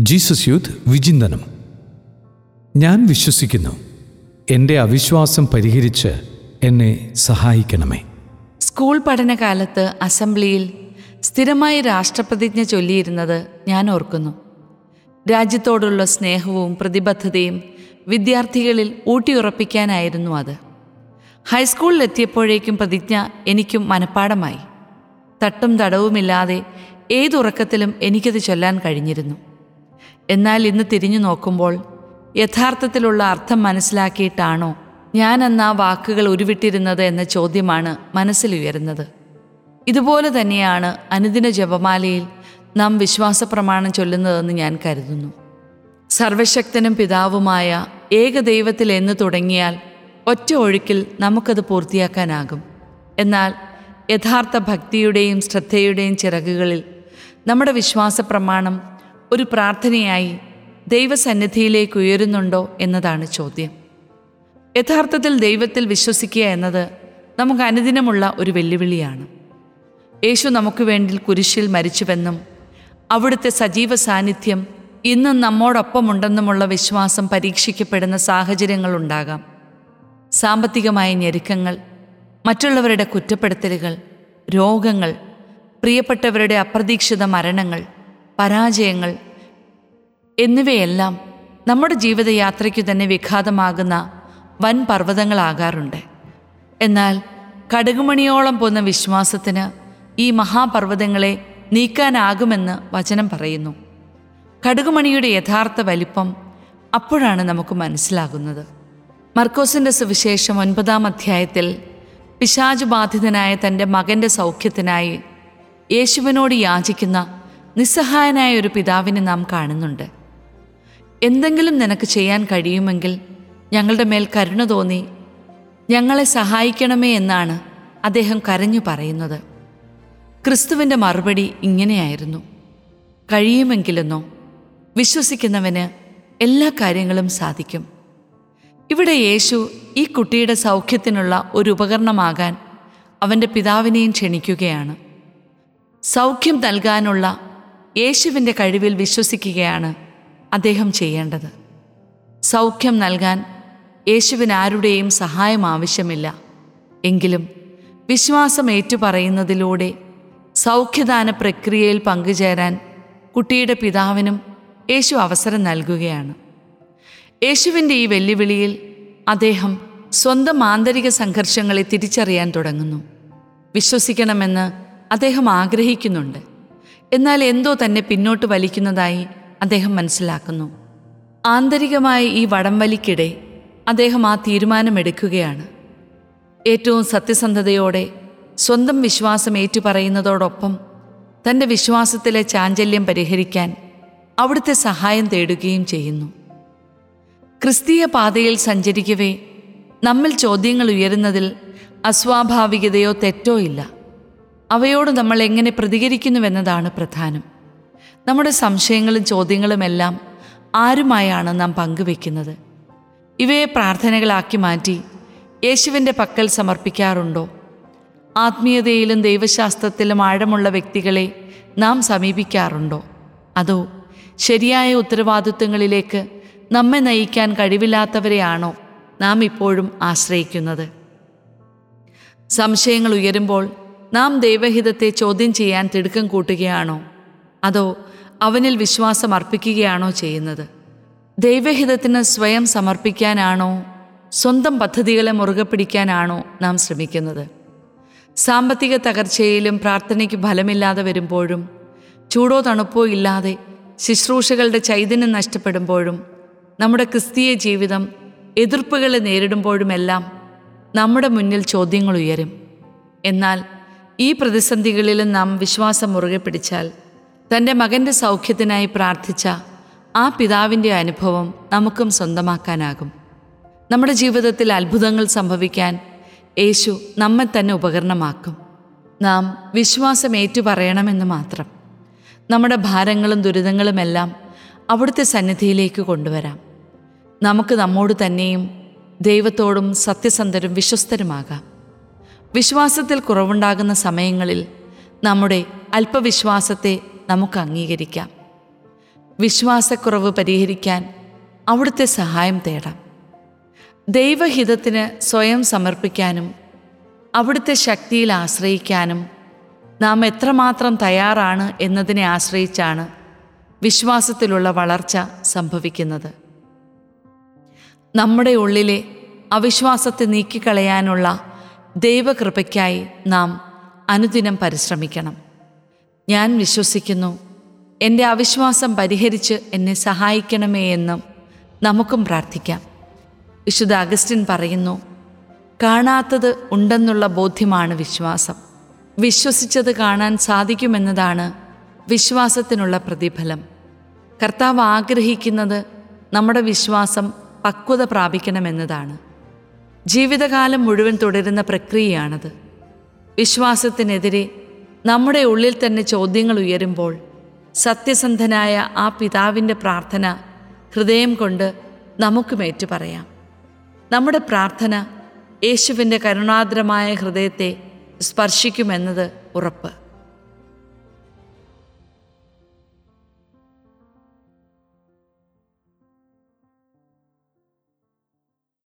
Jesus youth വിചിന്തനം. ഞാൻ വിശ്വസിക്കുന്നു എന്റെ അവിശ്വാസം പരിഹരിച്ച് എന്നെ സഹായിക്കണമേ. സ്കൂൾ പഠനകാലത്ത് അസംബ്ലിയിൽ സ്ഥിരമായി രാഷ്ട്രപ്രതിജ്ഞ ചൊല്ലിയിരുന്നത് ഞാൻ ഓർക്കുന്നു. രാജ്യത്തോടുള്ള സ്നേഹവും പ്രതിബദ്ധതയും വിദ്യാർത്ഥികളിൽ ഊട്ടിയുറപ്പിക്കാനായിരുന്നു അത്. ഹൈസ്കൂളിലെത്തിയപ്പോഴേക്കും പ്രതിജ്ഞ എനിക്കും മനഃപ്പാടമായി. തട്ടും തടവുമില്ലാതെ ഏതുറക്കത്തിലും എനിക്കത് ചൊല്ലാൻ കഴിഞ്ഞിരുന്നു. എന്നാൽ ഇന്ന് തിരിഞ്ഞു നോക്കുമ്പോൾ യഥാർത്ഥത്തിലുള്ള അർത്ഥം മനസ്സിലാക്കിയിട്ടാണോ ഞാൻ അന്ന് ആ വാക്കുകൾ ഉരുവിട്ടിരുന്നത് എന്ന ചോദ്യമാണ് മനസ്സിലുയരുന്നത്. ഇതുപോലെ തന്നെയാണ് അനുദിന ജപമാലയിൽ നാം വിശ്വാസ പ്രമാണം ചൊല്ലുന്നതെന്ന് ഞാൻ കരുതുന്നു. സർവശക്തനും പിതാവുമായ ഏകദൈവത്തിൽ എന്ന് തുടങ്ങിയാൽ ഒറ്റ ഒഴുക്കിൽ നമുക്കത് പൂർത്തിയാക്കാനാകും. എന്നാൽ യഥാർത്ഥ ഭക്തിയുടെയും ശ്രദ്ധയുടെയും ചിറകുകളിൽ നമ്മുടെ വിശ്വാസ പ്രമാണം ഒരു പ്രാർത്ഥനയായി ദൈവസന്നിധിയിലേക്ക് ഉയരുന്നുണ്ടോ എന്നതാണ് ചോദ്യം. യഥാർത്ഥത്തിൽ ദൈവത്തിൽ വിശ്വസിക്കുക എന്നത് നമുക്ക് അനുദിനമുള്ള ഒരു വെല്ലുവിളിയാണ്. യേശു നമുക്ക് വേണ്ടി കുരിശിൽ മരിച്ചുവെന്നും അവിടുത്തെ സജീവ സാന്നിധ്യം ഇന്നും നമ്മോടൊപ്പമുണ്ടെന്നുമുള്ള വിശ്വാസം പരീക്ഷിക്കപ്പെടുന്ന സാഹചര്യങ്ങളുണ്ടാകാം സാമ്പത്തികമായ ഞെരുക്കങ്ങൾ മറ്റുള്ളവരുടെ കുറ്റപ്പെടുത്തലുകൾ രോഗങ്ങൾ പ്രിയപ്പെട്ടവരുടെ അപ്രതീക്ഷിത മരണങ്ങൾ പരാജയങ്ങൾ എന്നിവയെല്ലാം നമ്മുടെ ജീവിതയാത്രയ്ക്കു തന്നെ വിഘാതമാകുന്ന വൻ പർവതങ്ങളാകാറുണ്ട്. എന്നാൽ കടുകുമണിയോളം പോന്ന വിശ്വാസത്തിന് ഈ മഹാപർവതങ്ങളെ നീക്കാനാകുമെന്ന് വചനം പറയുന്നു. കടുകുമണിയുടെ യഥാർത്ഥ വലിപ്പം അപ്പോഴാണ് നമുക്ക് മനസ്സിലാകുന്നത്. മർക്കോസിന്റെ സുവിശേഷം ഒൻപതാം അധ്യായത്തിൽ പിശാചു ബാധിതനായ തന്റെ മകന്റെ സൗഖ്യത്തിനായി യേശുവിനോട് യാചിക്കുന്ന നിസ്സഹായനായ ഒരു പിതാവിനെ നാം കാണുന്നുണ്ട്. എന്തെങ്കിലും നിനക്ക് ചെയ്യാൻ കഴിയുമെങ്കിൽ ഞങ്ങളുടെ മേൽ കരുണ തോന്നി ഞങ്ങളെ സഹായിക്കണമേ എന്നാണ് അദ്ദേഹം കരഞ്ഞു പറയുന്നത്. ക്രിസ്തുവിന്റെ മറുപടി ഇങ്ങനെയായിരുന്നു. കഴിയുമെങ്കിലെന്നോ വിശ്വസിക്കുന്നവന് എല്ലാ കാര്യങ്ങളും സാധിക്കും. ഇവിടെ യേശു ഈ കുട്ടിയുടെ സൗഖ്യത്തിനുള്ള ഒരു ഉപകരണമാകാൻ അവന്റെ പിതാവിനെയും ക്ഷണിക്കുകയാണ്. സൗഖ്യം നൽകാനുള്ള യേശുവിന്റെ കഴിവിൽ വിശ്വസിക്കുകയാണ് അദ്ദേഹം ചെയ്യേണ്ടത്. സൗഖ്യം നൽകാൻ യേശുവിന് ആരുടെയും സഹായം ആവശ്യമില്ല. എങ്കിലും വിശ്വാസം ഏറ്റുപറയുന്നതിലൂടെ സൗഖ്യദാന പ്രക്രിയയിൽ പങ്കുചേരാൻ കുട്ടിയുടെ പിതാവിനും യേശു അവസരം നൽകുകയാണ്. യേശുവിന്റെ ഈ വെല്ലുവിളിയിൽ അദ്ദേഹം സ്വന്തം ആന്തരിക സംഘർഷങ്ങളെ തിരിച്ചറിയാൻ തുടങ്ങുന്നു. വിശ്വസിക്കണമെന്ന് അദ്ദേഹം ആഗ്രഹിക്കുന്നുണ്ട്. എന്നാൽ എന്തോ തന്നെ പിന്നോട്ട് വലിക്കുന്നതായി അദ്ദേഹം മനസ്സിലാക്കുന്നു. ആന്തരികമായ ഈ വടംവലിക്കിടെ അദ്ദേഹം ആ തീരുമാനമെടുക്കുകയാണ്. ഏറ്റവും സത്യസന്ധതയോടെ സ്വന്തം വിശ്വാസം ഏറ്റുപറയുന്നതോടൊപ്പം തന്റെ വിശ്വാസത്തിലെ ചാഞ്ചല്യം പരിഹരിക്കാൻ അവിടുത്തെ സഹായം തേടുകയും ചെയ്യുന്നു. ക്രിസ്തീയ പാതയിൽ സഞ്ചരിക്കവേ നമ്മിൽ ചോദ്യങ്ങൾ ഉയരുന്നതിൽ അസ്വാഭാവികതയോ തെറ്റോ ഇല്ല. അവയോട് നമ്മൾ എങ്ങനെ പ്രതികരിക്കുന്നുവെന്നതാണ് പ്രധാനം. നമ്മുടെ സംശയങ്ങളും ചോദ്യങ്ങളുമെല്ലാം ആരുമായാണ് നാം പങ്കുവെക്കുന്നത്? ഇവയെ പ്രാർത്ഥനകളാക്കി മാറ്റി യേശുവിന്റെ പക്കൽ സമർപ്പിക്കാറുണ്ടോ? ആത്മീയതയിലും ദൈവശാസ്ത്രത്തിലും ആഴമുള്ള വ്യക്തികളെ നാം സമീപിക്കാറുണ്ടോ? അതോ ശരിയായ ഉത്തരവാദിത്വങ്ങളിലേക്ക് നമ്മെ നയിക്കാൻ കഴിവില്ലാത്തവരെയാണോ നാം ഇപ്പോഴും ആശ്രയിക്കുന്നത്? സംശയങ്ങൾ ഉയരുമ്പോൾ നാം ദൈവഹിതത്തെ ചോദ്യം ചെയ്യാൻ തിടുക്കം കൂട്ടുകയാണോ? അതോ അവനിൽ വിശ്വാസം അർപ്പിക്കുകയാണോ ചെയ്യുന്നത്? ദൈവഹിതത്തിന് സ്വയം സമർപ്പിക്കാനാണോ? സ്വന്തം പദ്ധതികളെ മുറുകെ പിടിക്കാനാണോ നാം ശ്രമിക്കുന്നത്? സാമ്പത്തിക തകർച്ചയിലും പ്രാർത്ഥനയ്ക്ക് ഫലമില്ലാതെ വരുമ്പോഴും ചൂടോ തണുപ്പോ ഇല്ലാതെ ശുശ്രൂഷകളുടെ ചൈതന്യം നഷ്ടപ്പെടുമ്പോഴും നമ്മുടെ ക്രിസ്തീയ ജീവിതം എതിർപ്പുകളെ നേരിടുമ്പോഴുമെല്ലാം നമ്മുടെ മുന്നിൽ ചോദ്യങ്ങൾ ഉയരും. എന്നാൽ ഈ പ്രതിസന്ധികളിലും നാം വിശ്വാസം മുറുകെ പിടിച്ചാൽ തന്റെ മകന്റെ സൗഖ്യത്തിനായി പ്രാർത്ഥിച്ച ആ പിതാവിന്റെ അനുഭവം നമുക്കും സ്വന്തമാക്കാനാകും. നമ്മുടെ ജീവിതത്തിൽ അത്ഭുതങ്ങൾ സംഭവിക്കാൻ യേശു നമ്മെ തന്നെ ഉപകരണമാക്കും. നാം വിശ്വാസം ഏറ്റുപറയണമെന്ന് മാത്രം. നമ്മുടെ ഭാരങ്ങളും ദുരിതങ്ങളുമെല്ലാം അവിടുത്തെ സന്നിധിയിലേക്ക് കൊണ്ടുവരാം. നമുക്ക് നമ്മോട് തന്നെയും ദൈവത്തോടും സത്യസന്ധരും വിശ്വസ്തരുമാകാം. വിശ്വാസത്തിൽ കുറവുണ്ടാകുന്ന സമയങ്ങളിൽ നമ്മുടെ അല്പവിശ്വാസത്തെ നമുക്ക് അംഗീകരിക്കാം. വിശ്വാസക്കുറവ് പരിഹരിക്കാൻ അവിടുത്തെ സഹായം തേടാം. ദൈവഹിതത്തിന് സ്വയം സമർപ്പിക്കാനും അവിടുത്തെ ശക്തിയിൽ ആശ്രയിക്കാനും നാം എത്രമാത്രം തയ്യാറാണ് എന്നതിനെ ആശ്രയിച്ചാണ് വിശ്വാസത്തിലുള്ള വളർച്ച സംഭവിക്കുന്നത്. നമ്മുടെ ഉള്ളിലെ അവിശ്വാസത്തെ നീക്കിക്കളയാനുള്ള ദൈവകൃപയ്ക്കായി നാം അനുദിനം പരിശ്രമിക്കണം. ഞാൻ വിശ്വസിക്കുന്നു എന്റെ അവിശ്വാസം പരിഹരിച്ച് എന്നെ സഹായിക്കണമേ എന്നും നമുക്കും പ്രാർത്ഥിക്കാം. വിശുദ്ധ അഗസ്റ്റിൻ പറയുന്നു കാണാത്തത് ഉണ്ടെന്നുള്ള ബോധ്യമാണ് വിശ്വാസം. വിശ്വസിച്ചത് കാണാൻ സാധിക്കുമെന്നതാണ് വിശ്വാസത്തിനുള്ള പ്രതിഫലം. കർത്താവ് ആഗ്രഹിക്കുന്നത് നമ്മുടെ വിശ്വാസം പക്വത പ്രാപിക്കണമെന്നതാണ്. ജീവിതകാലം മുഴുവൻ തുടരുന്ന പ്രക്രിയയാണത്. വിശ്വാസത്തിനെതിരെ നമ്മുടെ ഉള്ളിൽ തന്നെ ചോദ്യങ്ങൾ ഉയരുമ്പോൾ സത്യസന്ധനായ ആ പിതാവിന്റെ പ്രാർത്ഥന ഹൃദയം കൊണ്ട് നമുക്കും ഏറ്റുപറയാം. നമ്മുടെ പ്രാർത്ഥന യേശുവിന്റെ കരുണാദ്രമായ ഹൃദയത്തെ സ്പർശിക്കുമെന്നത് ഉറപ്പ്.